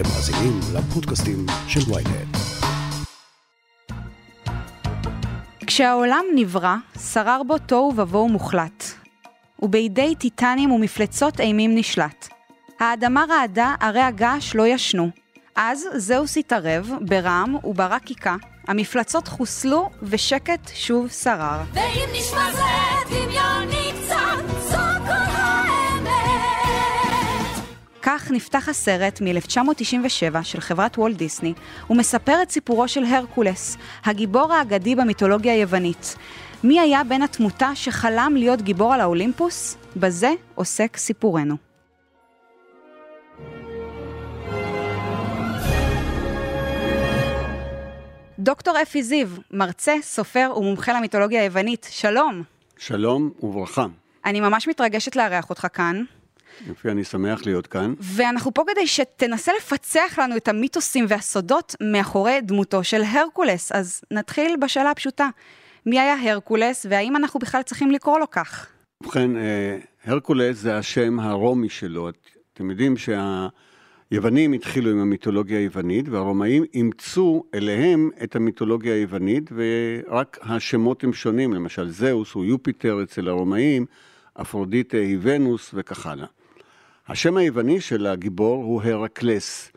אתם מאזינים לפודקאסטים של ויינט. כשהעולם נברא, שרר בו תוהו ובוהו מוחלט, ובידי טיטנים ומפלצות אימים נשלט. האדמה רעדה, ערי הגעש לא ישנו. אז זהוס התערב, ברעם וברא קיקה, המפלצות חוסלו, ושקט שוב שרר. ואם נשמע זה כך נפתח הסרט מ-1997 של חברת וולט דיסני, ומספר את סיפורו של הרקולס, הגיבור האגדי במיתולוגיה היוונית. מי היה בן התמותה שחלם להיות גיבור על האולימפוס? בזה עוסק סיפורנו. דוקטור אפי זיו, מרצה, סופר ומומחה למיתולוגיה היוונית, שלום. שלום וברכה. אני ממש מתרגשת לארח אותך כאן, יופי, אני שמח להיות כאן. ואנחנו פה כדי שתנסה לפצח לנו את המיתוסים והסודות מאחורי דמותו של הרקולס. אז נתחיל בשאלה הפשוטה, מי היה הרקולס והאם אנחנו בכלל צריכים לקרוא לו כך? ובכן, אה, הרקולס זה השם הרומי שלו. את- אתם יודעים שהיוונים התחילו עם המיתולוגיה היוונית, והרומאים אימצו אליהם את המיתולוגיה היוונית, ורק השמות הם שונים. למשל, זהוס הוא יופיטר אצל הרומאים, אפרודיטה היא ונוס וכך הלאה. השם היווני של הגיבור הוא הרקלס.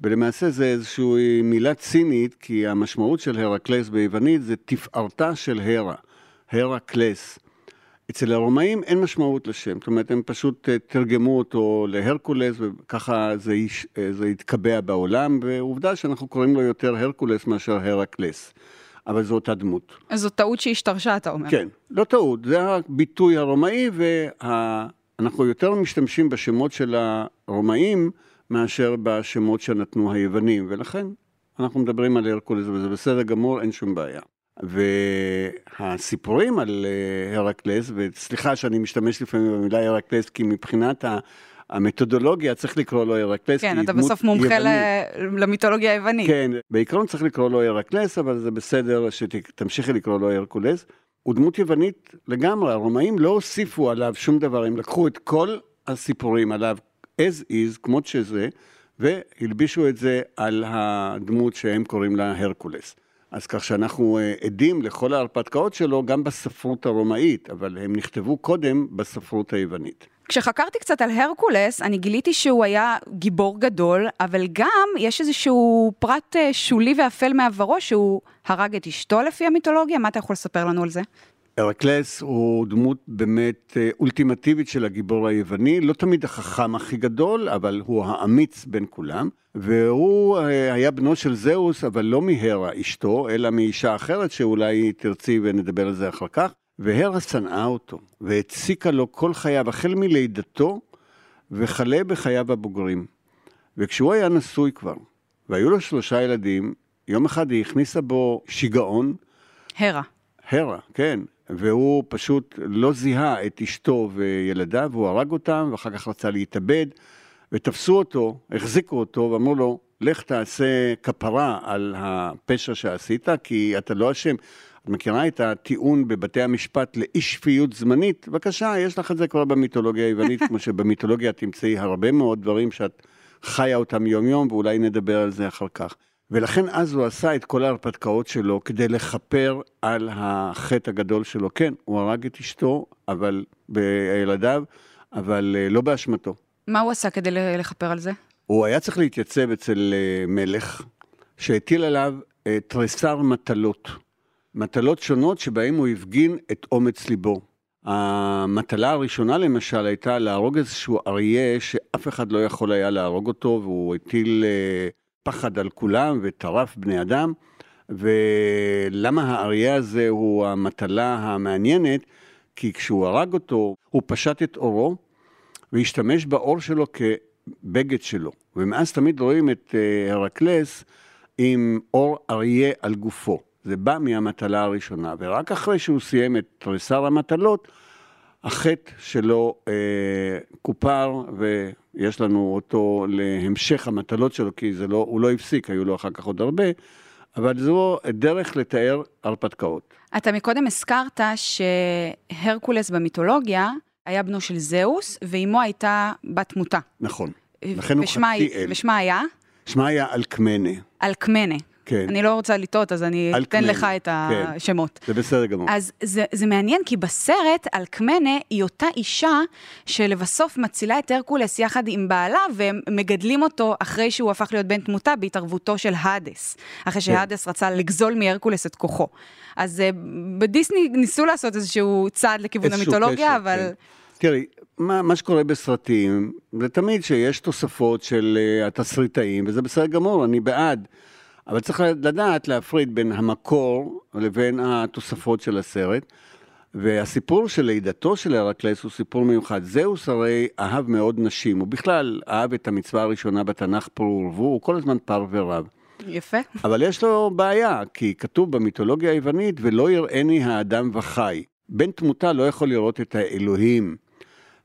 ולמעשה זה איזושהי מילה צינית, כי המשמעות של הרקלס ביוונית זה תפארתה של הרה, הרקלס. אצל הרומאים אין משמעות לשם, זאת אומרת, הם פשוט אה, תרגמו אותו להרקולס, וככה זה, יש, אה, זה התקבע בעולם, ועובדה שאנחנו קוראים לו יותר הרקולס מאשר הרקלס. אבל זו אותה דמות. אז זו טעות שהשתרשה, אתה אומר. כן, לא טעות, זה הביטוי הרומאי, ואנחנו יותר משתמשים בשמות של הרומאים מאשר בשמות שנתנו היוונים, ולכן אנחנו מדברים על הרקולס, וזה בסדר גמור, אין שום בעיה. והסיפורים על אה, הרקלס, וסליחה שאני משתמש לפעמים במילה הרקלס, כי מבחינת ה... המתודולוגיה צריך לקרוא לו הרקלס. כן, אתה בסוף מומחה. ל- למיתולוגיה היוונית. כן, בעיקרון צריך לקרוא לו הרקלס, אבל זה בסדר שתמשיכי לקרוא לו הרקולס. הוא דמות יוונית לגמרי, הרומאים לא הוסיפו עליו שום דבר, הם לקחו את כל הסיפורים עליו as is, כמות שזה, והלבישו את זה על הדמות שהם קוראים לה הרקולס. אז כך שאנחנו אה, עדים לכל ההרפתקאות שלו גם בספרות הרומאית, אבל הם נכתבו קודם בספרות היוונית. כשחקרתי קצת על הרקולס, אני גיליתי שהוא היה גיבור גדול, אבל גם יש איזשהו פרט אה, שולי ואפל מעברו, שהוא הרג את אשתו לפי המיתולוגיה, מה אתה יכול לספר לנו על זה? הרקלס הוא דמות באמת אה, אולטימטיבית של הגיבור היווני, לא תמיד החכם הכי גדול, אבל הוא האמיץ בין כולם, והוא אה, היה בנו של זהוס, אבל לא מהרה אשתו, אלא מאישה אחרת שאולי תרצי ונדבר על זה אחר כך, והרה שנאה אותו, והציקה לו כל חייו, החל מלידתו וכלה בחייו הבוגרים. וכשהוא היה נשוי כבר, והיו לו שלושה ילדים, יום אחד היא הכניסה בו שיגעון, הרה. הרה, כן, והוא פשוט לא זיהה את אשתו וילדיו, והוא הרג אותם, ואחר כך רצה להתאבד, ותפסו אותו, החזיקו אותו, ואמרו לו, לך תעשה כפרה על הפשע שעשית, כי אתה לא אשם. את מכירה את הטיעון בבתי המשפט לאי שפיות זמנית? בבקשה, יש לך את זה כבר במיתולוגיה היוונית, כמו שבמיתולוגיה תמצאי הרבה מאוד דברים שאת חיה אותם יום-יום, ואולי נדבר על זה אחר כך. ולכן אז הוא עשה את כל ההרפתקאות שלו כדי לכפר על החטא הגדול שלו. כן, הוא הרג את אשתו, אבל, בילדיו, אבל אה, לא באשמתו. מה הוא עשה כדי לכפר על זה? הוא היה צריך להתייצב אצל אה, מלך, שהטיל עליו אה, תריסר מטלות. מטלות שונות שבהן הוא הפגין את אומץ ליבו. המטלה הראשונה למשל הייתה להרוג איזשהו אריה שאף אחד לא יכול היה להרוג אותו, והוא הטיל אה, פחד על כולם וטרף בני אדם. ולמה האריה הזה הוא המטלה המעניינת? כי כשהוא הרג אותו, הוא פשט את עורו והשתמש בעור שלו כבגד שלו. ומאז תמיד רואים את אה, הרקלס עם עור אריה על גופו. זה בא מהמטלה הראשונה, ורק אחרי שהוא סיים את תריסר המטלות, החטא שלו אה, כופר, ויש לנו אותו להמשך המטלות שלו, כי זה לא, הוא לא הפסיק, היו לו אחר כך עוד הרבה, אבל זו דרך לתאר הרפתקאות. אתה מקודם הזכרת שהרקולס במיתולוגיה היה בנו של זהוס, ואימו הייתה בת תמותה. נכון. לכן הוא חצי אל. ושמה היה? שמה היה אלקמנה. אלקמנה. כן. אני לא רוצה לטעות, אז אני אתן אלקמנה, לך את כן. השמות. זה בסדר גמור. אז זה, זה מעניין, כי בסרט, אלקמנה היא אותה אישה שלבסוף מצילה את הרקולס יחד עם בעלה, והם מגדלים אותו אחרי שהוא הפך להיות בן תמותה בהתערבותו של האדס, אחרי שהאדס רצה לגזול מהרקולס את כוחו. אז אה, בדיסני ניסו לעשות איזשהו צעד לכיוון המיתולוגיה, קשר, אבל... כן. תראי, מה, מה שקורה בסרטים, זה תמיד שיש תוספות של uh, התסריטאים, וזה בסדר גמור, אני בעד. אבל צריך לדעת להפריד בין המקור לבין התוספות של הסרט. והסיפור של לידתו של הרקלס הוא סיפור מיוחד. זהוס הרי אהב מאוד נשים, הוא בכלל אהב את המצווה הראשונה בתנ"ך פרו ורבו, הוא כל הזמן פר ורב. יפה. אבל יש לו בעיה, כי כתוב במיתולוגיה היוונית, ולא יראני האדם וחי. בן תמותה לא יכול לראות את האלוהים.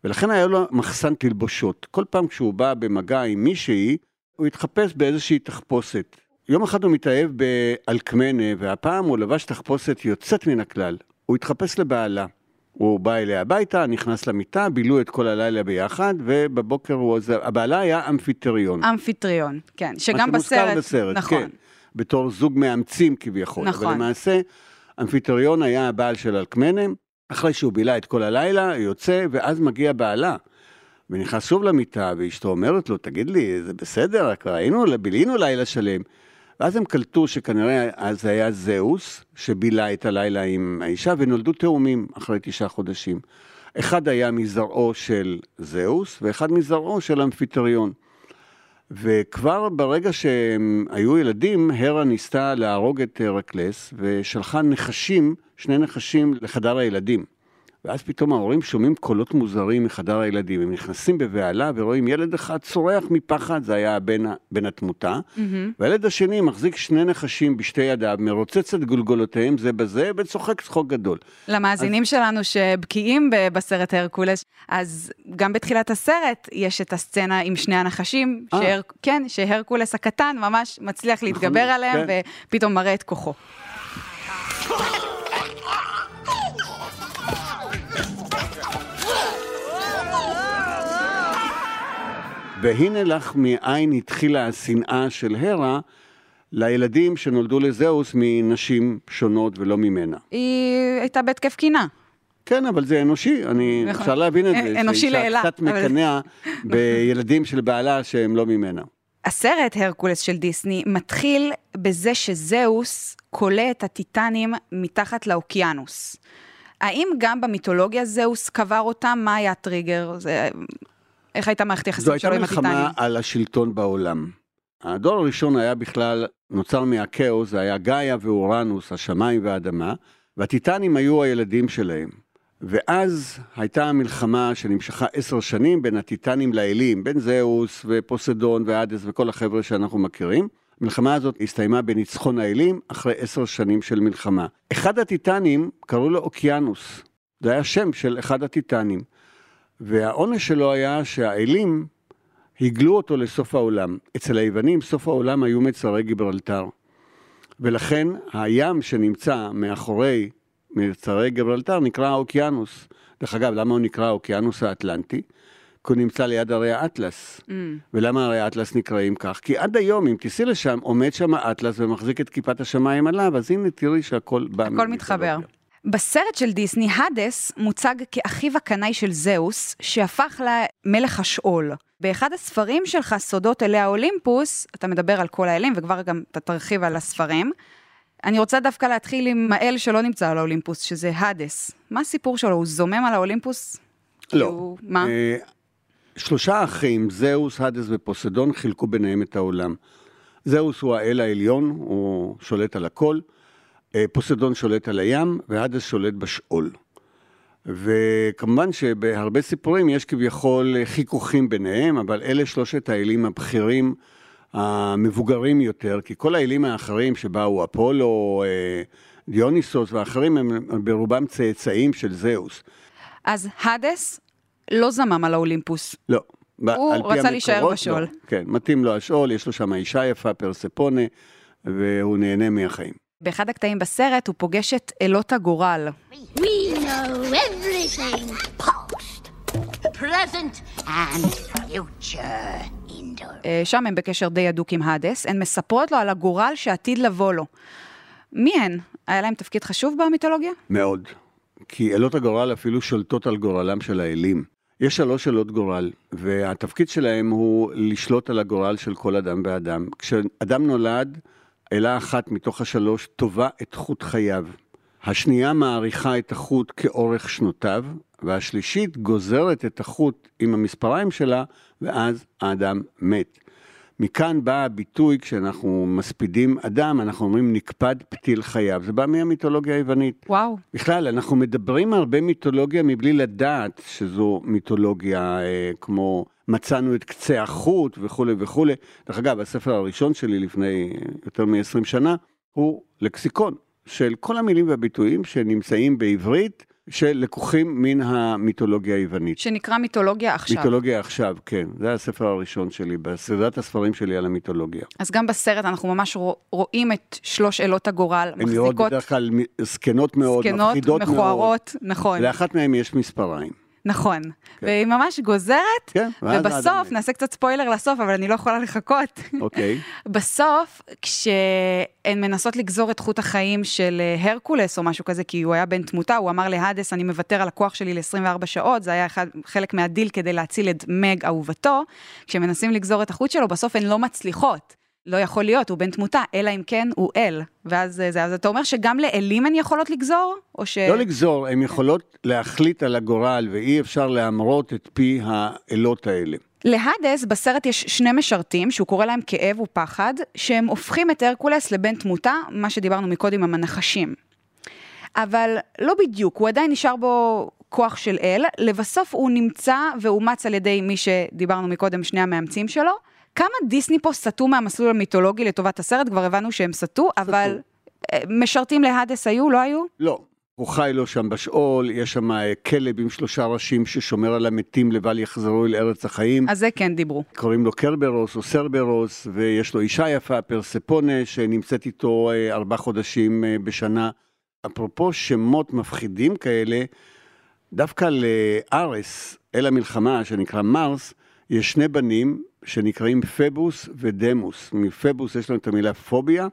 ולכן היה לו מחסן תלבושות. כל פעם כשהוא בא במגע עם מישהי, הוא התחפש באיזושהי תחפושת. יום אחד הוא מתאהב באלקמנה, והפעם הוא לבש תחפושת יוצאת מן הכלל. הוא התחפש לבעלה. הוא בא אליה הביתה, נכנס למיטה, בילו את כל הלילה ביחד, ובבוקר הוא עוזב. הבעלה היה אמפיטריון. אמפיטריון, כן, שגם מה שמוזכר בסרט, בסרט, נכון. כן, בתור זוג מאמצים כביכול. נכון. אבל למעשה, אמפיטריון היה הבעל של אלקמנה, אחרי שהוא בילה את כל הלילה, יוצא, ואז מגיע בעלה. ונכנס שוב למיטה, ואשתו אומרת לו, תגיד לי, זה בסדר, כבר היינו, בילינו לילה שלם. ואז הם קלטו שכנראה אז היה זהוס, שבילה את הלילה עם האישה, ונולדו תאומים אחרי תשעה חודשים. אחד היה מזרעו של זהוס, ואחד מזרעו של אמפיטריון. וכבר ברגע שהם היו ילדים, הרה ניסתה להרוג את הרקלס, ושלחה נחשים, שני נחשים, לחדר הילדים. ואז פתאום ההורים שומעים קולות מוזרים מחדר הילדים. הם נכנסים בבהלה ורואים ילד אחד צורח מפחד, זה היה בן, בן התמותה, והילד השני מחזיק שני נחשים בשתי ידיו, מרוצץ את גולגולותיהם זה בזה, וצוחק צחוק גדול. למאזינים שלנו שבקיאים ב- בסרט הרקולס, אז גם בתחילת הסרט יש את הסצנה עם שני הנחשים, אה. שהר... כן, שהרקולס הקטן ממש מצליח להתגבר עליהם, כן. ופתאום מראה את כוחו. והנה לך מאין התחילה השנאה של הרה לילדים שנולדו לזהוס מנשים שונות ולא ממנה. היא הייתה בהתקף קינה. כן, אבל זה אנושי, אני, נכון. אפשר להבין את זה. אנושי שאישה לעילה, קצת מקנאה בילדים של בעלה שהם לא ממנה. הסרט הרקולס של דיסני מתחיל בזה שזהוס כולא את הטיטנים מתחת לאוקיינוס. האם גם במיתולוגיה זהוס קבר אותם? מה היה הטריגר? זה... איך הייתה מערכת זו יחסים הייתה שלו עם הטיטנים? מלחמה על השלטון בעולם. הדור הראשון היה בכלל, נוצר מהכאוס, זה היה גאיה ואורנוס, השמיים והאדמה, והטיטנים היו הילדים שלהם. ואז הייתה מלחמה שנמשכה עשר שנים בין הטיטנים לאלים, בין זהוס ופוסדון ואדס וכל החבר'ה שאנחנו מכירים. המלחמה הזאת הסתיימה בניצחון האלים אחרי עשר שנים של מלחמה. אחד הטיטנים קראו לו אוקיינוס, זה היה שם של אחד הטיטנים. והעונש שלו היה שהאלים הגלו אותו לסוף העולם. אצל היוונים סוף העולם היו מיצרי גיברלטר. ולכן הים שנמצא מאחורי מיצרי גיברלטר נקרא האוקיינוס. דרך אגב, למה הוא נקרא האוקיינוס האטלנטי? כי הוא נמצא ליד הרי האטלס. Mm. ולמה הרי האטלס נקראים כך? כי עד היום, אם תיסעי לשם, עומד שם האטלס ומחזיק את כיפת השמיים עליו, אז הנה תראי שהכל בא הכל מתחבר. בסרט של דיסני, האדס מוצג כאחיו הקנאי של זהוס, שהפך למלך השאול. באחד הספרים שלך, סודות אלי האולימפוס, אתה מדבר על כל האלים, וכבר גם אתה תרחיב על הספרים. אני רוצה דווקא להתחיל עם האל שלא נמצא על האולימפוס, שזה האדס. מה הסיפור שלו? הוא זומם על האולימפוס? לא. הוא- מה? אה, שלושה אחים, זהוס, הדס ופוסדון, חילקו ביניהם את העולם. זהוס הוא האל העליון, הוא שולט על הכל. אה, פוסדון שולט על הים, והדס שולט בשאול. וכמובן שבהרבה סיפורים יש כביכול אה, חיכוכים ביניהם, אבל אלה שלושת האלים הבכירים המבוגרים יותר, כי כל האלים האחרים שבאו, אפולו, אה, דיוניסוס ואחרים, הם ברובם צאצאים של זהוס. אז האדס לא זמם על האולימפוס. לא. הוא רצה להישאר המקורות, בשאול. לא. כן, מתאים לו השאול, יש לו שם אישה יפה, פרספונה, והוא נהנה מהחיים. באחד הקטעים בסרט הוא פוגש את אלות הגורל. We know everything. Past, present, and future in אה, שם הם בקשר די הדוק עם האדס, הן מספרות לו על הגורל שעתיד לבוא לו. מי הן? היה להם תפקיד חשוב במיתולוגיה? מאוד. כי אלות הגורל אפילו שולטות על גורלם של האלים. יש שלוש אלות גורל, והתפקיד שלהם הוא לשלוט על הגורל של כל אדם ואדם. כשאדם נולד, אלה אחת מתוך השלוש טובה את חוט חייו. השנייה מעריכה את החוט כאורך שנותיו, והשלישית גוזרת את החוט עם המספריים שלה, ואז האדם מת. מכאן בא הביטוי, כשאנחנו מספידים אדם, אנחנו אומרים נקפד פתיל חייו. זה בא מהמיתולוגיה היוונית. וואו. בכלל, אנחנו מדברים הרבה מיתולוגיה מבלי לדעת שזו מיתולוגיה, אה, כמו מצאנו את קצה החוט וכולי וכולי. דרך אגב, הספר הראשון שלי לפני יותר מ-20 שנה, הוא לקסיקון של כל המילים והביטויים שנמצאים בעברית, שלקוחים מן המיתולוגיה היוונית. שנקרא מיתולוגיה עכשיו. מיתולוגיה עכשיו, כן. זה הספר הראשון שלי, בסדרת הספרים שלי על המיתולוגיה. אז גם בסרט אנחנו ממש רוא- רואים את שלוש אלות הגורל, הן נראות מחזיקות בדרך כלל זקנות מאוד, זקנות, מפחידות מאוד. מכוערות, נכון, לאחת מהן יש מספריים. נכון. והיא ממש גוזרת, כן, ובסוף. נעשה קצת ספוילר לסוף, אבל אני לא יכולה לחכות. אוקיי. בסוף, כשהן מנסות לגזור את חוט החיים של אה, הרקולס או משהו כזה, כי הוא היה בן תמותה, הוא אמר להאדס, אני מוותר על הכוח שלי ל-24 שעות, זה היה אחד, חלק מהדיל כדי להציל את מג אהובתו. כשמנסים לגזור את החוט שלו, בסוף הן לא מצליחות. לא יכול להיות, הוא בן תמותה, אלא אם כן הוא אל. ואז אה, זה, אז אתה אומר שגם לאלים הן יכולות לגזור? או ש... לא לגזור, הן יכולות להחליט על הגורל, ואי אפשר להמרות את פי האלות האלה. להאדס בסרט יש שני משרתים, שהוא קורא להם כאב ופחד, שהם הופכים את הרקולס לבן תמותה, מה שדיברנו מקודם עם הנחשים. אבל לא בדיוק, הוא עדיין נשאר בו כוח של אל, לבסוף הוא נמצא ואומץ על ידי מי שדיברנו מקודם, שני המאמצים שלו. כמה דיסני פה סטו מהמסלול המיתולוגי לטובת הסרט, כבר הבנו שהם סטו, אבל אה, משרתים להאדס היו, לא היו? לא. הוא חי לו שם בשאול, יש שם אה, כלב עם שלושה ראשים ששומר על המתים לבל יחזרו אל ארץ החיים. אז זה כן דיברו. קוראים לו קרברוס או סרברוס, ויש לו אישה יפה, פרספונה, שנמצאת איתו אה, ארבעה חודשים בשנה. אפרופו שמות מפחידים כאלה, דווקא לארס, אל המלחמה, שנקרא מרס, יש שני בנים שנקראים פבוס ודמוס. מפבוס יש לנו את המילה פוביה,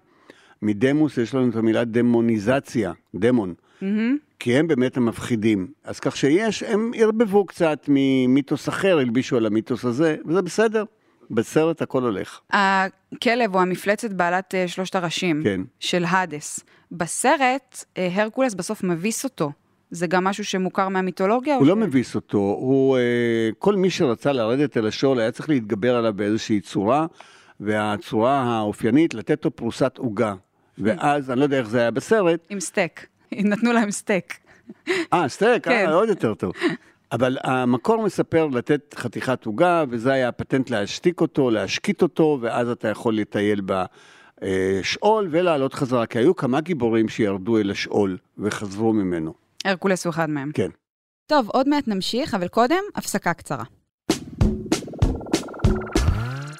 מדמוס יש לנו את המילה דמוניזציה, דמון. כי הם באמת המפחידים. אז כך שיש, הם ערבבו קצת ממיתוס אחר, הלבישו על המיתוס הזה, וזה בסדר. בסרט הכל הולך. הכלב או המפלצת בעלת אה, שלושת הראשים כן. של האדס. בסרט, אה, הרקולס בסוף מביס אותו. זה גם משהו שמוכר מהמיתולוגיה? הוא לא ש- מביס אותו, הוא, אה, כל מי שרצה לרדת אל השאול היה צריך להתגבר עליו באיזושהי צורה, והצורה האופיינית לתת לו פרוסת עוגה. ואז, אני לא יודע איך זה היה בסרט, עם סטייק. נתנו להם סטייק. אה, סטייק, כן. אה, עוד יותר טוב. אבל המקור מספר לתת חתיכת עוגה, וזה היה הפטנט להשתיק אותו, להשקיט אותו, ואז אתה יכול לטייל בשאול ולעלות חזרה, כי היו כמה גיבורים שירדו אל השאול וחזרו ממנו. הרקולס הוא אחד מהם. כן. טוב, עוד מעט נמשיך, אבל קודם, הפסקה קצרה.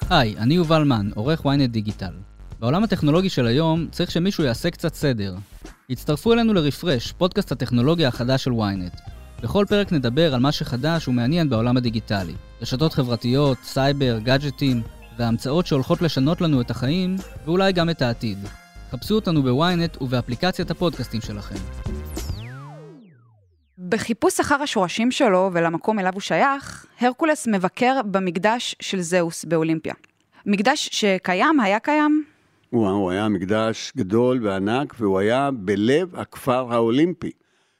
היי, אני יובל מן, עורך ynet דיגיטל. בעולם הטכנולוגי של היום צריך שמישהו יעשה קצת סדר. הצטרפו אלינו ל-refresh, פודקאסט הטכנולוגיה החדש של ynet. בכל פרק נדבר על מה שחדש ומעניין בעולם הדיגיטלי. רשתות חברתיות, סייבר, גאדג'טים, וההמצאות שהולכות לשנות לנו את החיים, ואולי גם את העתיד. חפשו אותנו ב-ynet ובאפליקציית הפודקאסטים שלכם. בחיפוש אחר השורשים שלו ולמקום אליו הוא שייך, הרקולס מבקר במקדש של זאוס באולימפיה. מקדש שקיים, היה קיים, הוא, הוא היה מקדש גדול וענק, והוא היה בלב הכפר האולימפי.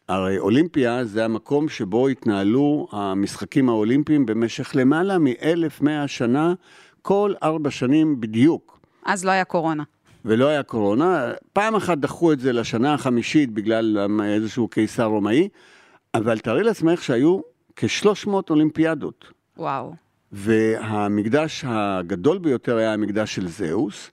הרי אולימפיה זה המקום שבו התנהלו המשחקים האולימפיים במשך למעלה מ-1100 שנה, כל ארבע שנים בדיוק. אז לא היה קורונה. ולא היה קורונה. פעם אחת דחו את זה לשנה החמישית בגלל איזשהו קיסר רומאי, אבל תארי לעצמך שהיו כ-300 אולימפיאדות. וואו. והמקדש הגדול ביותר היה המקדש של זהוס,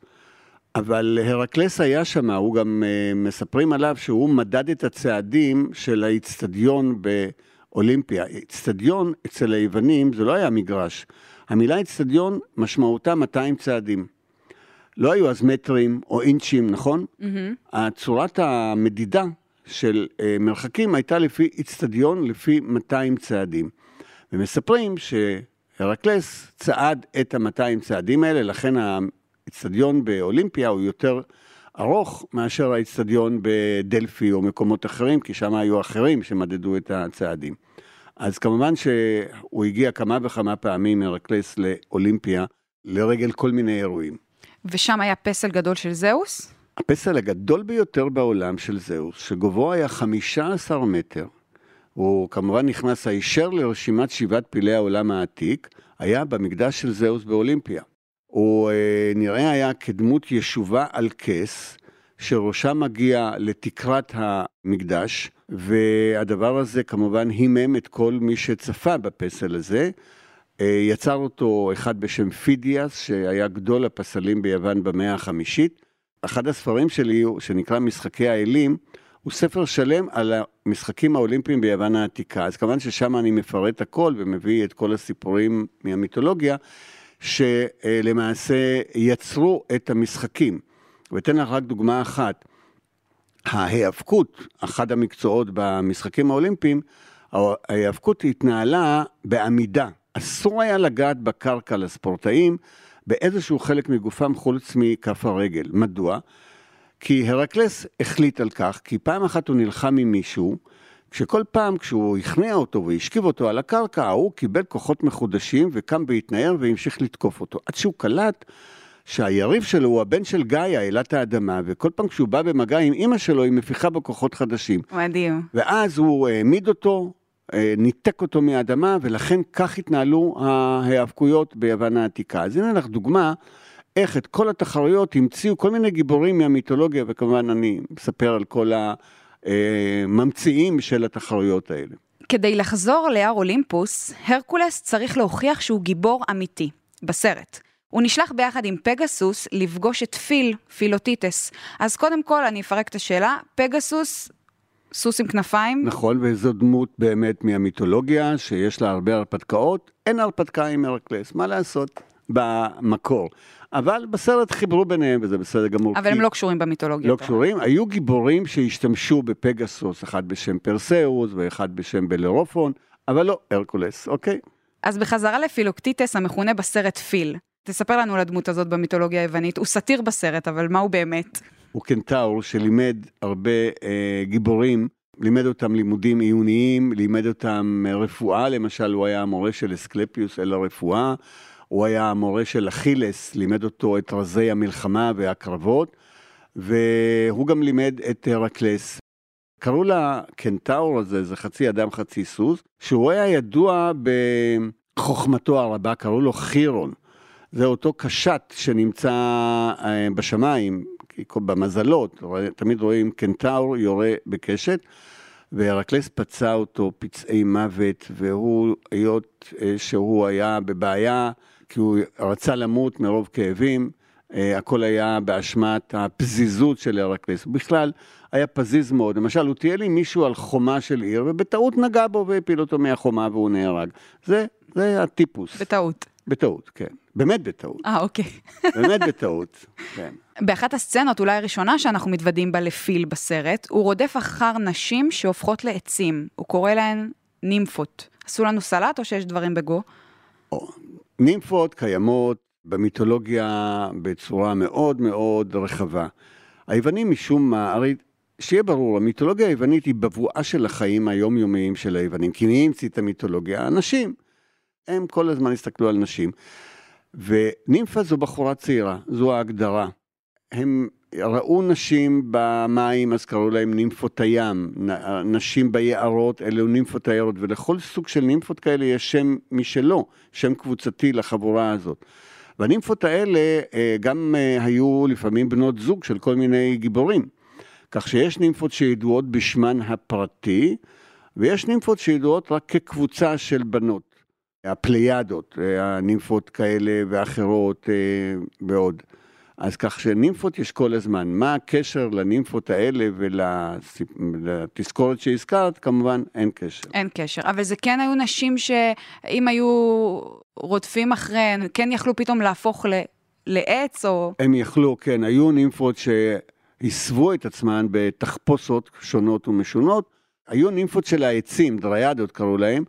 אבל הרקלס היה שם, הוא גם uh, מספרים עליו שהוא מדד את הצעדים של האיצטדיון באולימפיה. איצטדיון אצל היוונים זה לא היה מגרש. המילה איצטדיון משמעותה 200 צעדים. לא היו אז מטרים או אינצ'ים, נכון? Mm-hmm. צורת המדידה של uh, מרחקים הייתה לפי איצטדיון, לפי 200 צעדים. ומספרים ש... הרקלס צעד את ה-200 צעדים האלה, לכן האצטדיון באולימפיה הוא יותר ארוך מאשר האצטדיון בדלפי או מקומות אחרים, כי שם היו אחרים שמדדו את הצעדים. אז כמובן שהוא הגיע כמה וכמה פעמים הרקלס לאולימפיה לרגל כל מיני אירועים. ושם היה פסל גדול של זהוס? הפסל הגדול ביותר בעולם של זהוס, שגובהו היה 15 מטר, הוא כמובן נכנס הישר לרשימת שבעת פלאי העולם העתיק, היה במקדש של זהוס באולימפיה. הוא אה, נראה היה כדמות ישובה על כס, שראשה מגיע לתקרת המקדש, והדבר הזה כמובן הימם את כל מי שצפה בפסל הזה. אה, יצר אותו אחד בשם פידיאס, שהיה גדול הפסלים ביוון במאה החמישית. אחד הספרים שלי, שנקרא משחקי האלים, הוא ספר שלם על המשחקים האולימפיים ביוון העתיקה. אז כמובן ששם אני מפרט הכל ומביא את כל הסיפורים מהמיתולוגיה, שלמעשה יצרו את המשחקים. ואתן לך רק דוגמה אחת. ההיאבקות, אחד המקצועות במשחקים האולימפיים, ההיאבקות התנהלה בעמידה. אסור היה לגעת בקרקע לספורטאים באיזשהו חלק מגופם חוץ מכף הרגל. מדוע? כי הרקלס החליט על כך, כי פעם אחת הוא נלחם עם מישהו, כשכל פעם כשהוא הכניע אותו והשכיב אותו על הקרקע, הוא קיבל כוחות מחודשים וקם והתנער והמשיך לתקוף אותו. עד שהוא קלט שהיריב שלו הוא הבן של גאיה, אלת האדמה, וכל פעם כשהוא בא במגע עם אימא שלו, היא מפיחה בו כוחות חדשים. מדהים. ואז הוא העמיד אותו, ניתק אותו מהאדמה, ולכן כך התנהלו ההיאבקויות ביוון העתיקה. אז הנה לך דוגמה איך את כל התחרויות המציאו כל מיני גיבורים מהמיתולוגיה, וכמובן אני מספר על כל הממציאים של התחרויות האלה. כדי לחזור להר אולימפוס, הרקולס צריך להוכיח שהוא גיבור אמיתי, בסרט. הוא נשלח ביחד עם פגסוס לפגוש את פיל, פילוטיטס. אז קודם כל אני אפרק את השאלה, פגסוס, סוס עם כנפיים. נכון, וזו דמות באמת מהמיתולוגיה, שיש לה הרבה הרפתקאות. אין הרפתקה עם הרקלס, מה לעשות? במקור. אבל בסרט חיברו ביניהם, וזה בסדר גמור. אבל הם לא קשורים במיתולוגיה. לא קשורים. היו גיבורים שהשתמשו בפגסוס, אחד בשם פרסאוס ואחד בשם בלרופון, אבל לא הרקולס, אוקיי? אז בחזרה לפילוקטיטס המכונה בסרט פיל. תספר לנו על הדמות הזאת במיתולוגיה היוונית. הוא סאטיר בסרט, אבל מה הוא באמת? הוא קנטאור שלימד הרבה אה, גיבורים, לימד אותם לימודים עיוניים, לימד אותם אה, רפואה, למשל הוא היה המורה של אסקלפיוס אל הרפואה, הוא היה המורה של אכילס, לימד אותו את רזי המלחמה והקרבות, והוא גם לימד את הרקלס. קראו לקנטאור הזה, זה חצי אדם חצי סוס, שהוא היה ידוע בחוכמתו הרבה, קראו לו חירון. זה אותו קשת שנמצא אה, בשמיים, במזלות, תמיד רואים קנטאור יורה בקשת, והרקלס פצע אותו פצעי מוות, והוא, היות אה, שהוא היה בבעיה, כי הוא רצה למות מרוב כאבים, אה, הכל היה באשמת הפזיזות של הרקלס. בכלל, היה פזיז מאוד. למשל, הוא טייל עם מישהו על חומה של עיר, ובטעות נגע בו והפיל אותו מהחומה והוא נהרג. זה, זה הטיפוס. בטעות. בטעות, כן. באמת בטעות. אה, אוקיי. באמת בטעות, כן. באחת הסצנות, אולי הראשונה שאנחנו מתוודים בה לפיל בסרט, הוא רודף אחר נשים שהופכות לעצים. הוא קורא להן נימפות. עשו לנו סלט או שיש דברים בגו? נימפות קיימות במיתולוגיה בצורה מאוד מאוד רחבה. היוונים משום מה, הרי שיהיה ברור, המיתולוגיה היוונית היא בבואה של החיים היומיומיים של היוונים. כי מי המציא את המיתולוגיה? אנשים. הם כל הזמן הסתכלו על נשים. ונימפה זו בחורה צעירה, זו ההגדרה. הם ראו נשים במים, אז קראו להם נימפות הים, נשים ביערות, אלו נימפות היערות, ולכל סוג של נימפות כאלה יש שם משלו, שם קבוצתי לחבורה הזאת. והנימפות האלה אה, גם אה, היו לפעמים בנות זוג של כל מיני גיבורים. כך שיש נימפות שידועות בשמן הפרטי, ויש נימפות שידועות רק כקבוצה של בנות. הפליידות, אה, הנימפות כאלה ואחרות ועוד. אז כך שנימפות יש כל הזמן. מה הקשר לנימפות האלה ולתזכורת שהזכרת? כמובן, אין קשר. אין קשר, אבל זה כן היו נשים שאם היו רודפים אחריהן, כן יכלו פתאום להפוך ל... לעץ או... הם יכלו, כן, היו נימפות שהסוו את עצמן בתחפושות שונות ומשונות. היו נימפות של העצים, דריאדות קראו להם,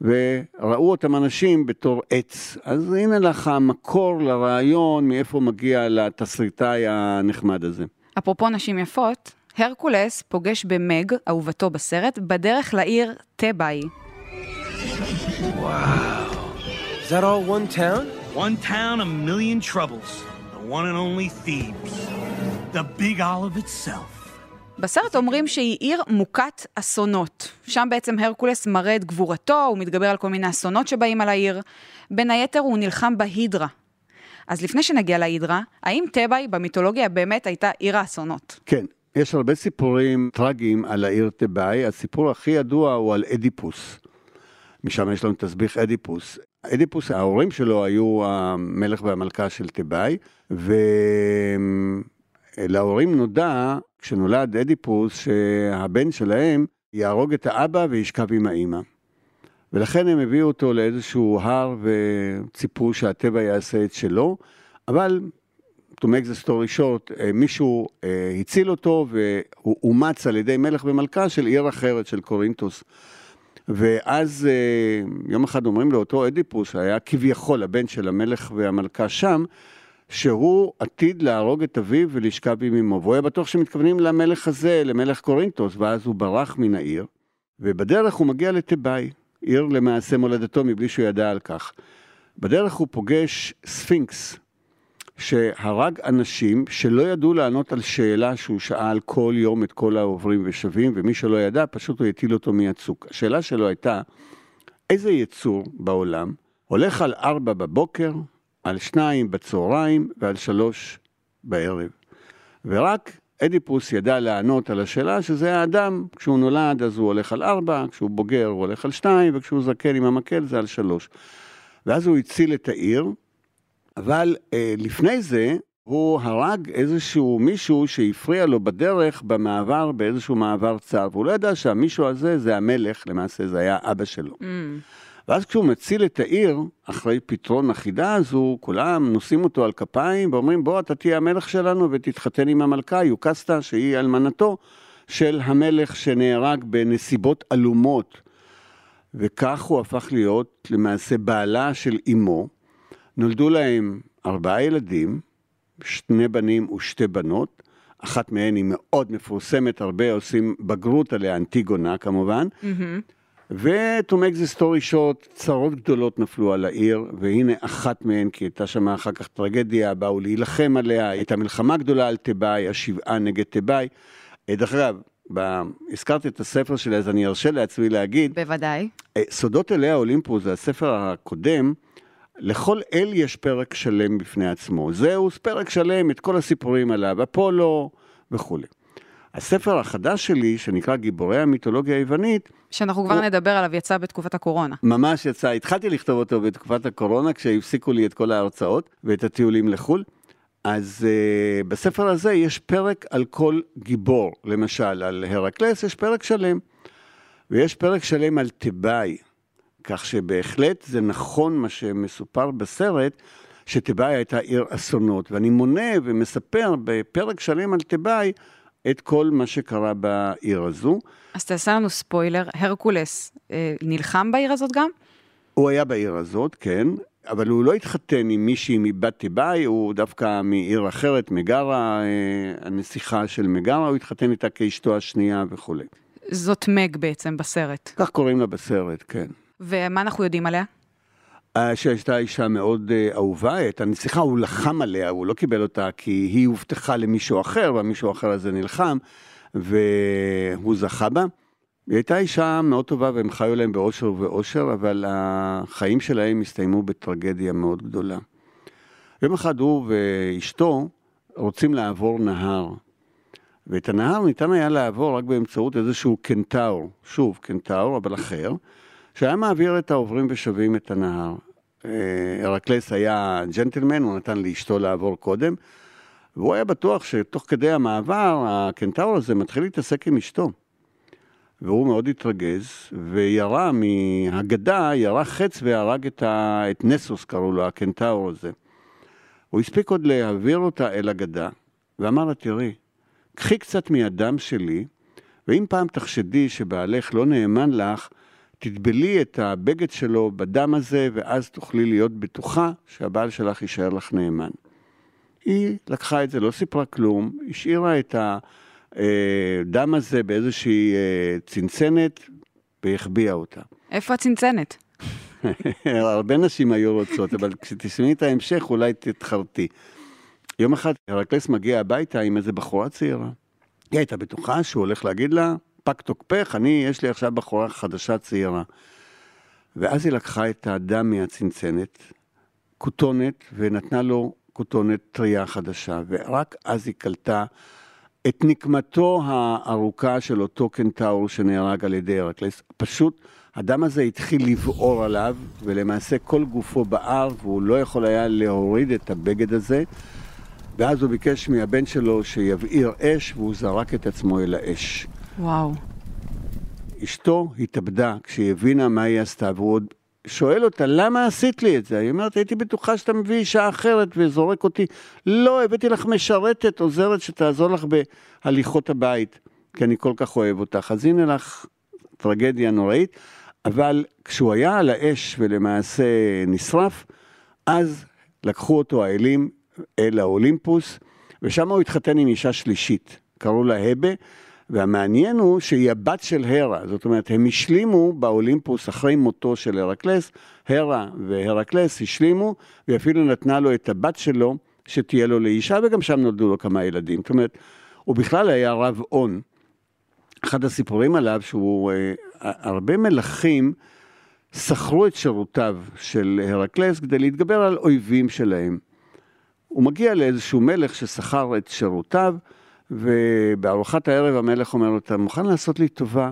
וראו אותם אנשים בתור עץ. אז הנה לך המקור לרעיון מאיפה מגיע לתסריטאי הנחמד הזה. אפרופו נשים יפות, הרקולס פוגש במג, אהובתו בסרט, בדרך לעיר טבעי. Is that all one town? One town, a million troubles. The one and only Thebes. The big olive itself. בסרט אומרים שהיא עיר מוכת אסונות. שם בעצם הרקולס מראה את גבורתו, הוא מתגבר על כל מיני אסונות שבאים על העיר. בין היתר הוא נלחם בהידרה. אז לפני שנגיע להידרה, האם תבאי במיתולוגיה באמת הייתה עיר האסונות? כן, יש הרבה סיפורים טרגיים על העיר תבאי, הסיפור הכי ידוע הוא על אדיפוס. משם יש לנו תסביך אדיפוס. אדיפוס, ההורים שלו היו המלך והמלכה של תבאי, ולהורים נודע, כשנולד אדיפוס, שהבן שלהם יהרוג את האבא וישכב עם האימא. ולכן הם הביאו אותו לאיזשהו הר וציפו שהטבע יעשה את שלו, אבל, to make the story short, אה, מישהו אה, הציל אותו והוא אומץ על ידי מלך ומלכה של עיר אחרת, של קורינטוס. ואז אה, יום אחד אומרים לאותו אדיפוס, שהיה כביכול הבן של המלך והמלכה שם, שהוא עתיד להרוג את אביו ולשכב עם אמו. והוא היה בטוח שמתכוונים למלך הזה, למלך קורינטוס, ואז הוא ברח מן העיר, ובדרך הוא מגיע לתיבאי, עיר למעשה מולדתו מבלי שהוא ידע על כך. בדרך הוא פוגש ספינקס, שהרג אנשים שלא ידעו לענות על שאלה שהוא שאל כל יום את כל העוברים ושבים, ומי שלא ידע, פשוט הוא הטיל אותו מהצוק. השאלה שלו הייתה, איזה יצור בעולם הולך על ארבע בבוקר, על שניים בצהריים ועל שלוש בערב? ורק אדיפוס ידע לענות על השאלה שזה האדם, כשהוא נולד אז הוא הולך על ארבע, כשהוא בוגר הוא הולך על שתיים, וכשהוא זקן עם המקל זה על שלוש. ואז הוא הציל את העיר, אבל אה, לפני זה הוא הרג איזשהו מישהו שהפריע לו בדרך במעבר, באיזשהו מעבר צר, והוא לא ידע שהמישהו הזה זה המלך, למעשה זה היה אבא שלו. Mm. ואז כשהוא מציל את העיר, אחרי פתרון החידה הזו, כולם נושאים אותו על כפיים ואומרים, בוא, אתה תהיה המלך שלנו ותתחתן עם המלכה יוקסטה, שהיא אלמנתו של המלך שנהרג בנסיבות עלומות. וכך הוא הפך להיות למעשה בעלה של אמו. נולדו להם ארבעה ילדים, שני בנים ושתי בנות. אחת מהן היא מאוד מפורסמת, הרבה עושים בגרות עליה, אנטיגונה כמובן. ו-to make the story short, צרות גדולות נפלו על העיר, והנה אחת מהן, כי הייתה שם אחר כך טרגדיה, באו להילחם עליה, הייתה מלחמה גדולה על תיבאי, השבעה נגד תיבאי. אה, דרך אגב, ב... הזכרתי את הספר שלי, אז אני ארשה לעצמי להגיד, בוודאי. אה, סודות אלי האולימפוס, זה הספר הקודם, לכל אל יש פרק שלם בפני עצמו. זהוס, פרק שלם, את כל הסיפורים עליו, אפולו וכולי. הספר החדש שלי, שנקרא גיבורי המיתולוגיה היוונית, שאנחנו כבר הוא- נדבר עליו, יצא בתקופת הקורונה. ממש יצא, התחלתי לכתוב אותו בתקופת הקורונה, כשהפסיקו לי את כל ההרצאות ואת הטיולים לחו"ל. אז uh, בספר הזה יש פרק על כל גיבור, למשל על הרקלס יש פרק שלם, ויש פרק שלם על תיבאי, כך שבהחלט זה נכון מה שמסופר בסרט, שתיבאי הייתה עיר אסונות, ואני מונה ומספר בפרק שלם על תיבאי את כל מה שקרה בעיר הזו. אז תעשה לנו ספוילר, הרקולס אה, נלחם בעיר הזאת גם? הוא היה בעיר הזאת, כן, אבל הוא לא התחתן עם מישהי מבת תיבאי, הוא דווקא מעיר אחרת, מגרה, אה, הנסיכה של מגרה, הוא התחתן איתה כאשתו השנייה וכולי. זאת מג בעצם בסרט. כך קוראים לה בסרט, כן. ומה אנחנו יודעים עליה? אה, שהייתה אישה מאוד אה, אהובה, את הנסיכה הוא לחם עליה, הוא לא קיבל אותה כי היא הובטחה למישהו אחר, והמישהו האחר הזה נלחם, והוא זכה בה. היא הייתה אישה מאוד טובה והם חיו להם באושר ואושר, אבל החיים שלהם הסתיימו בטרגדיה מאוד גדולה. יום אחד הוא ואשתו רוצים לעבור נהר, ואת הנהר ניתן היה לעבור רק באמצעות איזשהו קנטאור, שוב, קנטאור, אבל אחר, שהיה מעביר את העוברים ושבים את הנהר. אה, הרקלס היה ג'נטלמן, הוא נתן לאשתו לעבור קודם, והוא היה בטוח שתוך כדי המעבר, הקנטאור הזה מתחיל להתעסק עם אשתו. והוא מאוד התרגז, וירה מהגדה, ירה חץ והרג את, ה... את נסוס, קראו לו, הקנטאור הזה. הוא הספיק עוד להעביר אותה אל הגדה, ואמר לה, תראי, קחי קצת מהדם שלי, ואם פעם תחשדי שבעלך לא נאמן לך, תטבלי את הבגד שלו בדם הזה, ואז תוכלי להיות בטוחה שהבעל שלך יישאר לך נאמן. היא לקחה את זה, לא סיפרה כלום, השאירה את הדם הזה באיזושהי אה, צנצנת והחביאה אותה. איפה הצנצנת? הרבה נשים היו רוצות, אבל כשתשמעי את ההמשך אולי תתחרטי. יום אחד הרקלס מגיע הביתה עם איזה בחורה צעירה. היא הייתה בטוחה שהוא הולך להגיד לה, פג תוקפך, אני, יש לי עכשיו בחורה חדשה צעירה. ואז היא לקחה את הדם מהצנצנת, כותונת, ונתנה לו כותונת טריה חדשה, ורק אז היא קלטה את נקמתו הארוכה של אותו קנטאור שנהרג על ידי הרקלס. פשוט הדם הזה התחיל לבעור עליו, ולמעשה כל גופו בער, והוא לא יכול היה להוריד את הבגד הזה. ואז הוא ביקש מהבן שלו שיבעיר אש, והוא זרק את עצמו אל האש. וואו. אשתו התאבדה כשהיא הבינה מה היא עשתה, והוא עוד שואל אותה, למה עשית לי את זה? היא אומרת, הייתי בטוחה שאתה מביא אישה אחרת וזורק אותי. לא, הבאתי לך משרתת, עוזרת שתעזור לך בהליכות הבית, כי אני כל כך אוהב אותך. אז הנה לך טרגדיה נוראית, אבל כשהוא היה על האש ולמעשה נשרף, אז לקחו אותו האלים אל האולימפוס, ושם הוא התחתן עם אישה שלישית, קראו לה הבה, והמעניין הוא שהיא הבת של הרה, זאת אומרת, הם השלימו באולימפוס אחרי מותו של הרקלס, הרה והרקלס השלימו, והיא אפילו נתנה לו את הבת שלו, שתהיה לו לאישה, וגם שם נולדו לו כמה ילדים. זאת אומרת, הוא בכלל היה רב און. אחד הסיפורים עליו, שהוא, אה, הרבה מלכים שכרו את שירותיו של הרקלס כדי להתגבר על אויבים שלהם. הוא מגיע לאיזשהו מלך ששכר את שירותיו, ובארוחת הערב המלך אומר לו, אתה מוכן לעשות לי טובה?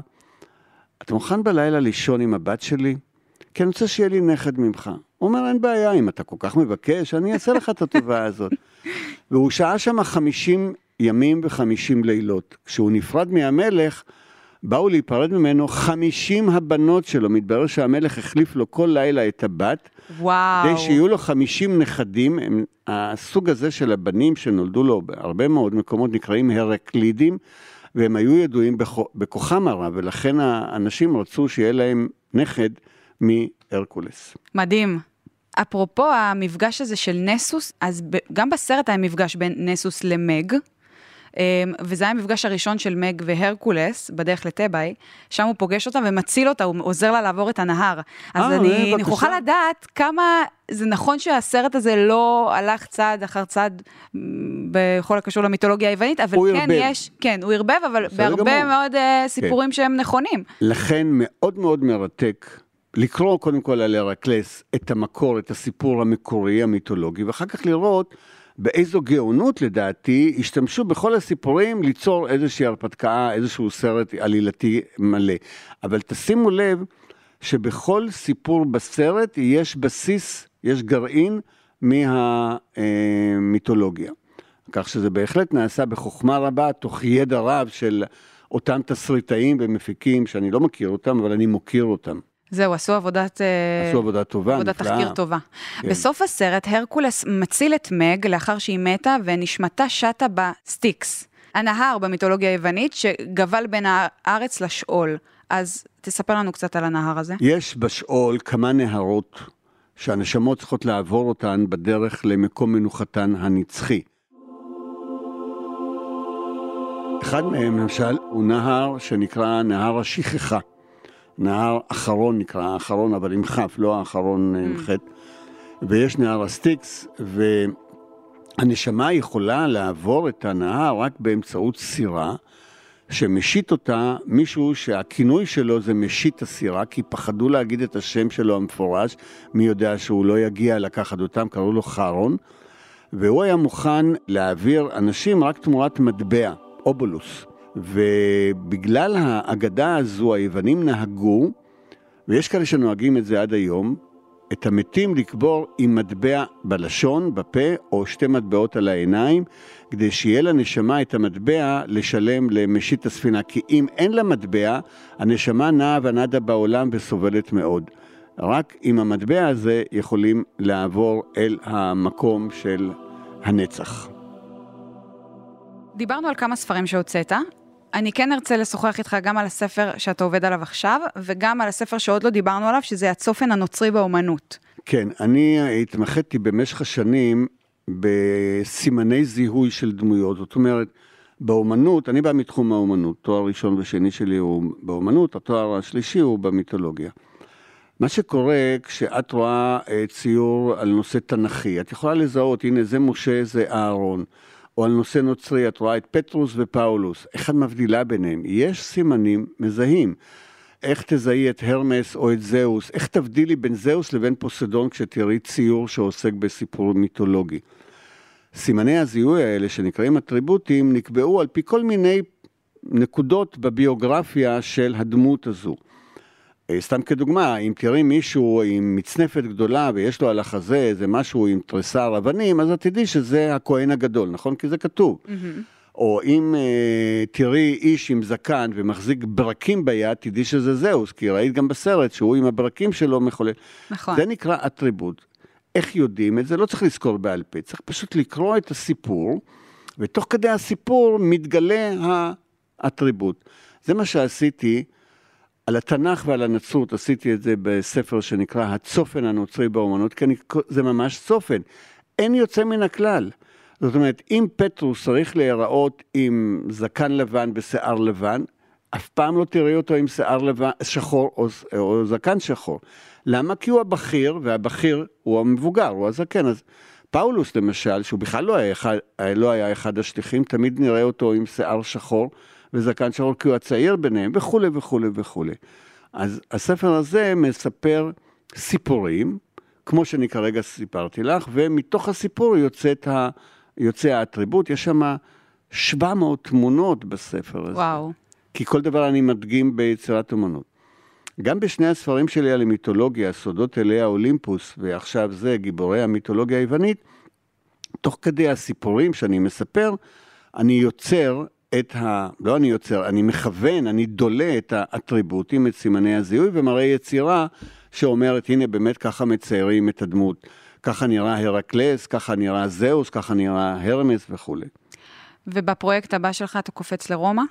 אתה מוכן בלילה לישון עם הבת שלי? כי אני רוצה שיהיה לי נכד ממך. הוא אומר, אין בעיה, אם אתה כל כך מבקש, אני אעשה לך את הטובה הזאת. והוא שהה שם חמישים ימים וחמישים לילות. כשהוא נפרד מהמלך, באו להיפרד ממנו חמישים הבנות שלו. מתברר שהמלך החליף לו כל לילה את הבת, וואו. כדי שיהיו לו 50 נכדים, הם, הסוג הזה של הבנים שנולדו לו בהרבה מאוד מקומות נקראים הרקלידים, והם היו ידועים בכ- בכוחם הרב, ולכן האנשים רצו שיהיה להם נכד מהרקולס. מדהים. אפרופו המפגש הזה של נסוס, אז גם בסרט היה מפגש בין נסוס למג, וזה היה המפגש הראשון של מג והרקולס בדרך לטבעי, שם הוא פוגש אותה ומציל אותה, הוא עוזר לה לעבור את הנהר. אז אה, אני. אני יכולה לדעת כמה זה נכון שהסרט הזה לא הלך צעד אחר צעד בכל הקשור למיתולוגיה היוונית, אבל כן ערבב. יש, כן, הוא ערבב, אבל בהרבה גמור. כן. מאוד אה, סיפורים שהם נכונים. לכן מאוד מאוד מרתק לקרוא קודם כל על הרקלס את המקור, את הסיפור המקורי, המיתולוגי, ואחר כך לראות באיזו גאונות לדעתי השתמשו בכל הסיפורים ליצור איזושהי הרפתקה, איזשהו סרט עלילתי מלא. אבל תשימו לב שבכל סיפור בסרט יש בסיס, יש גרעין מהמיתולוגיה. כך שזה בהחלט נעשה בחוכמה רבה, תוך ידע רב של אותם תסריטאים ומפיקים שאני לא מכיר אותם, אבל אני מוקיר אותם. זהו, עשו עבודת... אה, עשו עבודה טובה, עבודת נפלאה. תחקיר טובה. כן. בסוף הסרט, הרקולס מציל את מג לאחר שהיא מתה ונשמתה שטה בסטיקס, הנהר במיתולוגיה היוונית שגבל בין הארץ לשאול. אז תספר לנו קצת על הנהר הזה. יש בשאול כמה נהרות שהנשמות צריכות לעבור אותן בדרך למקום מנוחתן הנצחי. אחד מהם, למשל, הוא נהר שנקרא נהר השכחה. נהר אחרון נקרא, האכרון אבל עם כף, לא האחרון אה, עם חי״ת. ויש נהר הסטיקס, והנשמה יכולה לעבור את הנהר רק באמצעות סירה, שמשיט אותה מישהו שהכינוי שלו זה משיט הסירה, כי פחדו להגיד את השם שלו המפורש, מי יודע שהוא לא יגיע לקחת אותם, קראו לו כארון, והוא היה מוכן להעביר אנשים רק תמורת מטבע, אובולוס. ובגלל האגדה הזו היוונים נהגו, ויש כאלה שנוהגים את זה עד היום, את המתים לקבור עם מטבע בלשון, בפה, או שתי מטבעות על העיניים, כדי שיהיה לנשמה את המטבע לשלם למשיט הספינה. כי אם אין לה מטבע, הנשמה נעה ונדה בעולם וסובלת מאוד. רק עם המטבע הזה יכולים לעבור אל המקום של הנצח. דיברנו על כמה ספרים שהוצאת, אני כן ארצה לשוחח איתך גם על הספר שאתה עובד עליו עכשיו, וגם על הספר שעוד לא דיברנו עליו, שזה הצופן הנוצרי באומנות. כן, אני התמחיתי במשך השנים בסימני זיהוי של דמויות. זאת אומרת, באומנות, אני בא מתחום האומנות, תואר ראשון ושני שלי הוא באומנות, התואר השלישי הוא במיתולוגיה. מה שקורה כשאת רואה אה, ציור על נושא תנכי, את יכולה לזהות, הנה זה משה, זה אהרון, או על נושא נוצרי, את רואה את פטרוס ופאולוס, איך את מבדילה ביניהם? יש סימנים מזהים. איך תזהי את הרמס או את זהוס? איך תבדילי בין זהוס לבין פוסדון כשתראי ציור שעוסק בסיפור מיתולוגי? סימני הזיהוי האלה, שנקראים אטריבוטים, נקבעו על פי כל מיני נקודות בביוגרפיה של הדמות הזו. אה, סתם כדוגמה, אם תראי מישהו עם מצנפת גדולה ויש לו על החזה איזה משהו עם תריסר אבנים, אז את תדעי שזה הכהן הגדול, נכון? כי זה כתוב. Mm-hmm. או אם uh, תראי איש עם זקן ומחזיק ברקים ביד, תדעי שזה זהוס, כי ראית גם בסרט שהוא עם הברקים שלו מחולל. נכון. זה נקרא אטריבוט. איך יודעים את זה? לא צריך לזכור בעל פה, צריך פשוט לקרוא את הסיפור, ותוך כדי הסיפור מתגלה האטריבוט. זה מה שעשיתי. על התנ"ך ועל הנצרות עשיתי את זה בספר שנקרא הצופן הנוצרי באומנות, כי אני, זה ממש צופן. אין יוצא מן הכלל. זאת אומרת, אם פטרוס צריך להיראות עם זקן לבן ושיער לבן, אף פעם לא תראי אותו עם שיער לבן, שחור או, או זקן שחור. למה? כי הוא הבכיר, והבכיר הוא המבוגר, הוא הזקן. אז פאולוס למשל, שהוא בכלל לא היה לא היה אחד השליחים, תמיד נראה אותו עם שיער שחור וזקן שחור, כי הוא הצעיר ביניהם, וכולי וכולי וכולי. אז הספר הזה מספר סיפורים, כמו שאני כרגע סיפרתי לך, ומתוך הסיפור יוצאת ה... יוצא האטריבוט, יש שם 700 תמונות בספר הזה. וואו. כי כל דבר אני מדגים ביצירת אומנות. גם בשני הספרים שלי על המיתולוגיה, סודות אלי האולימפוס, ועכשיו זה, גיבורי המיתולוגיה היוונית, תוך כדי הסיפורים שאני מספר, אני יוצר את ה... לא אני יוצר, אני מכוון, אני דולה את האטריבוטים, את סימני הזיהוי, ומראה יצירה שאומרת, הנה באמת ככה מציירים את הדמות. ככה נראה הרקלס, ככה נראה זהוס, ככה נראה הרמס וכולי. ובפרויקט הבא שלך אתה קופץ לרומא?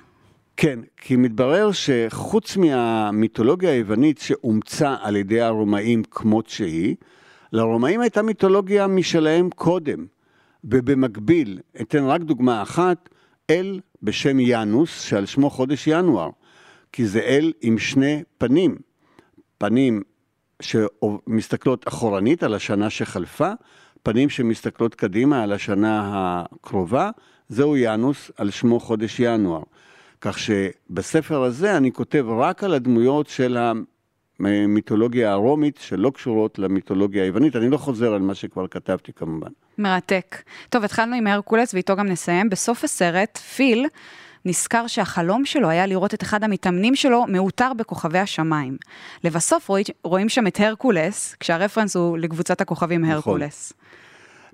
כן, כי מתברר שחוץ מהמיתולוגיה היוונית שאומצה על ידי הרומאים כמות שהיא, לרומאים הייתה מיתולוגיה משלהם קודם. ובמקביל, אתן רק דוגמה אחת, אל בשם ינוס, שעל שמו חודש ינואר, כי זה אל עם שני פנים, פנים שמסתכלות אחורנית על השנה שחלפה, פנים שמסתכלות קדימה על השנה הקרובה, זהו ינוס על שמו חודש ינואר. כך שבספר הזה אני כותב רק על הדמויות של המיתולוגיה הרומית שלא קשורות למיתולוגיה היוונית, אני לא חוזר על מה שכבר כתבתי כמובן. מרתק. טוב, התחלנו עם הרקולס ואיתו גם נסיים. בסוף הסרט, פיל נזכר שהחלום שלו היה לראות את אחד המתאמנים שלו מעוטר בכוכבי השמיים. לבסוף רואים, רואים שם את הרקולס, כשהרפרנס הוא לקבוצת הכוכבים נכון. הרקולס.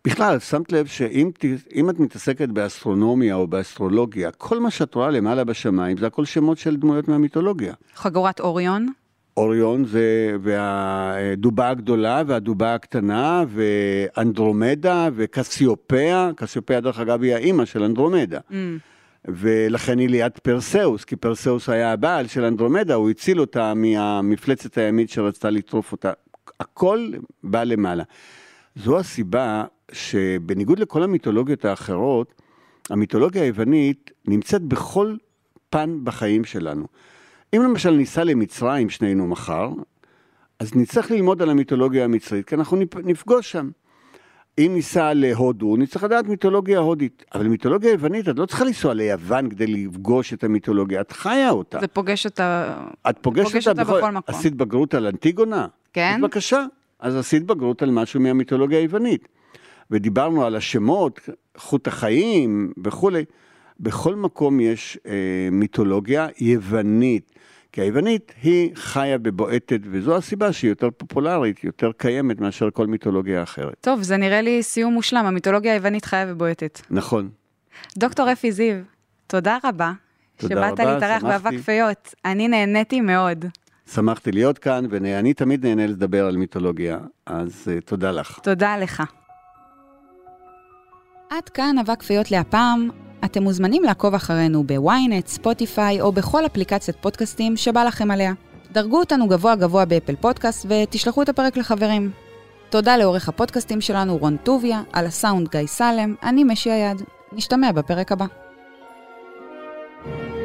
בכלל, שמת לב שאם את מתעסקת באסטרונומיה או באסטרולוגיה, כל מה שאת רואה למעלה בשמיים זה הכל שמות של דמויות מהמיתולוגיה. חגורת אוריון, אוריון זה, והדובה הגדולה והדובה הקטנה, ואנדרומדה וקסיופיה, קסיופיה דרך אגב היא האימא של אנדרומדה. mm, ולכן היא ליד פרסאוס, כי פרסאוס היה הבעל של אנדרומדה, הוא הציל אותה מהמפלצת הימית שרצתה לטרוף אותה. הכל בא למעלה. זו הסיבה שבניגוד לכל המיתולוגיות האחרות, המיתולוגיה היוונית נמצאת בכל פן בחיים שלנו. אם למשל ניסע למצרים שנינו מחר, אז נצטרך ללמוד על המיתולוגיה המצרית, כי אנחנו נפ- נפגוש שם. אם ניסע להודו, נצטרך לדעת מיתולוגיה הודית. אבל מיתולוגיה יוונית, את לא צריכה לנסוע ליוון כדי לפגוש את המיתולוגיה, את חיה אותה. זה פוגש אותה... את פוגשת פוגש אותה אותה בכל מקום. עשית בגרות על אנטיגונה? כן. אז בבקשה, אז עשית בגרות על משהו מהמיתולוגיה היוונית. ודיברנו על השמות, חוט החיים וכולי. בכל מקום יש אה, מיתולוגיה יוונית. כי היוונית היא חיה ובועטת, וזו הסיבה שהיא יותר פופולרית, יותר קיימת מאשר כל מיתולוגיה אחרת. טוב, זה נראה לי סיום מושלם, המיתולוגיה היוונית חיה ובועטת. נכון. דוקטור אפי זיו, תודה רבה. תודה שבאת רבה, להתארח. באבק פיות. אני נהניתי מאוד. שמחתי להיות כאן, ואני תמיד נהנה לדבר על מיתולוגיה, אז uh, תודה לך. תודה לך. עד כאן אבק פיות להפעם. אתם מוזמנים לעקוב אחרינו ב-ynet, ספוטיפיי או בכל אפליקציית פודקאסטים שבא לכם עליה. דרגו אותנו גבוה גבוה באפל פודקאסט ותשלחו את הפרק לחברים. תודה לעורך הפודקאסטים שלנו רון טוביה, על הסאונד גיא סלם, אני משי היד. נשתמע בפרק הבא. thank you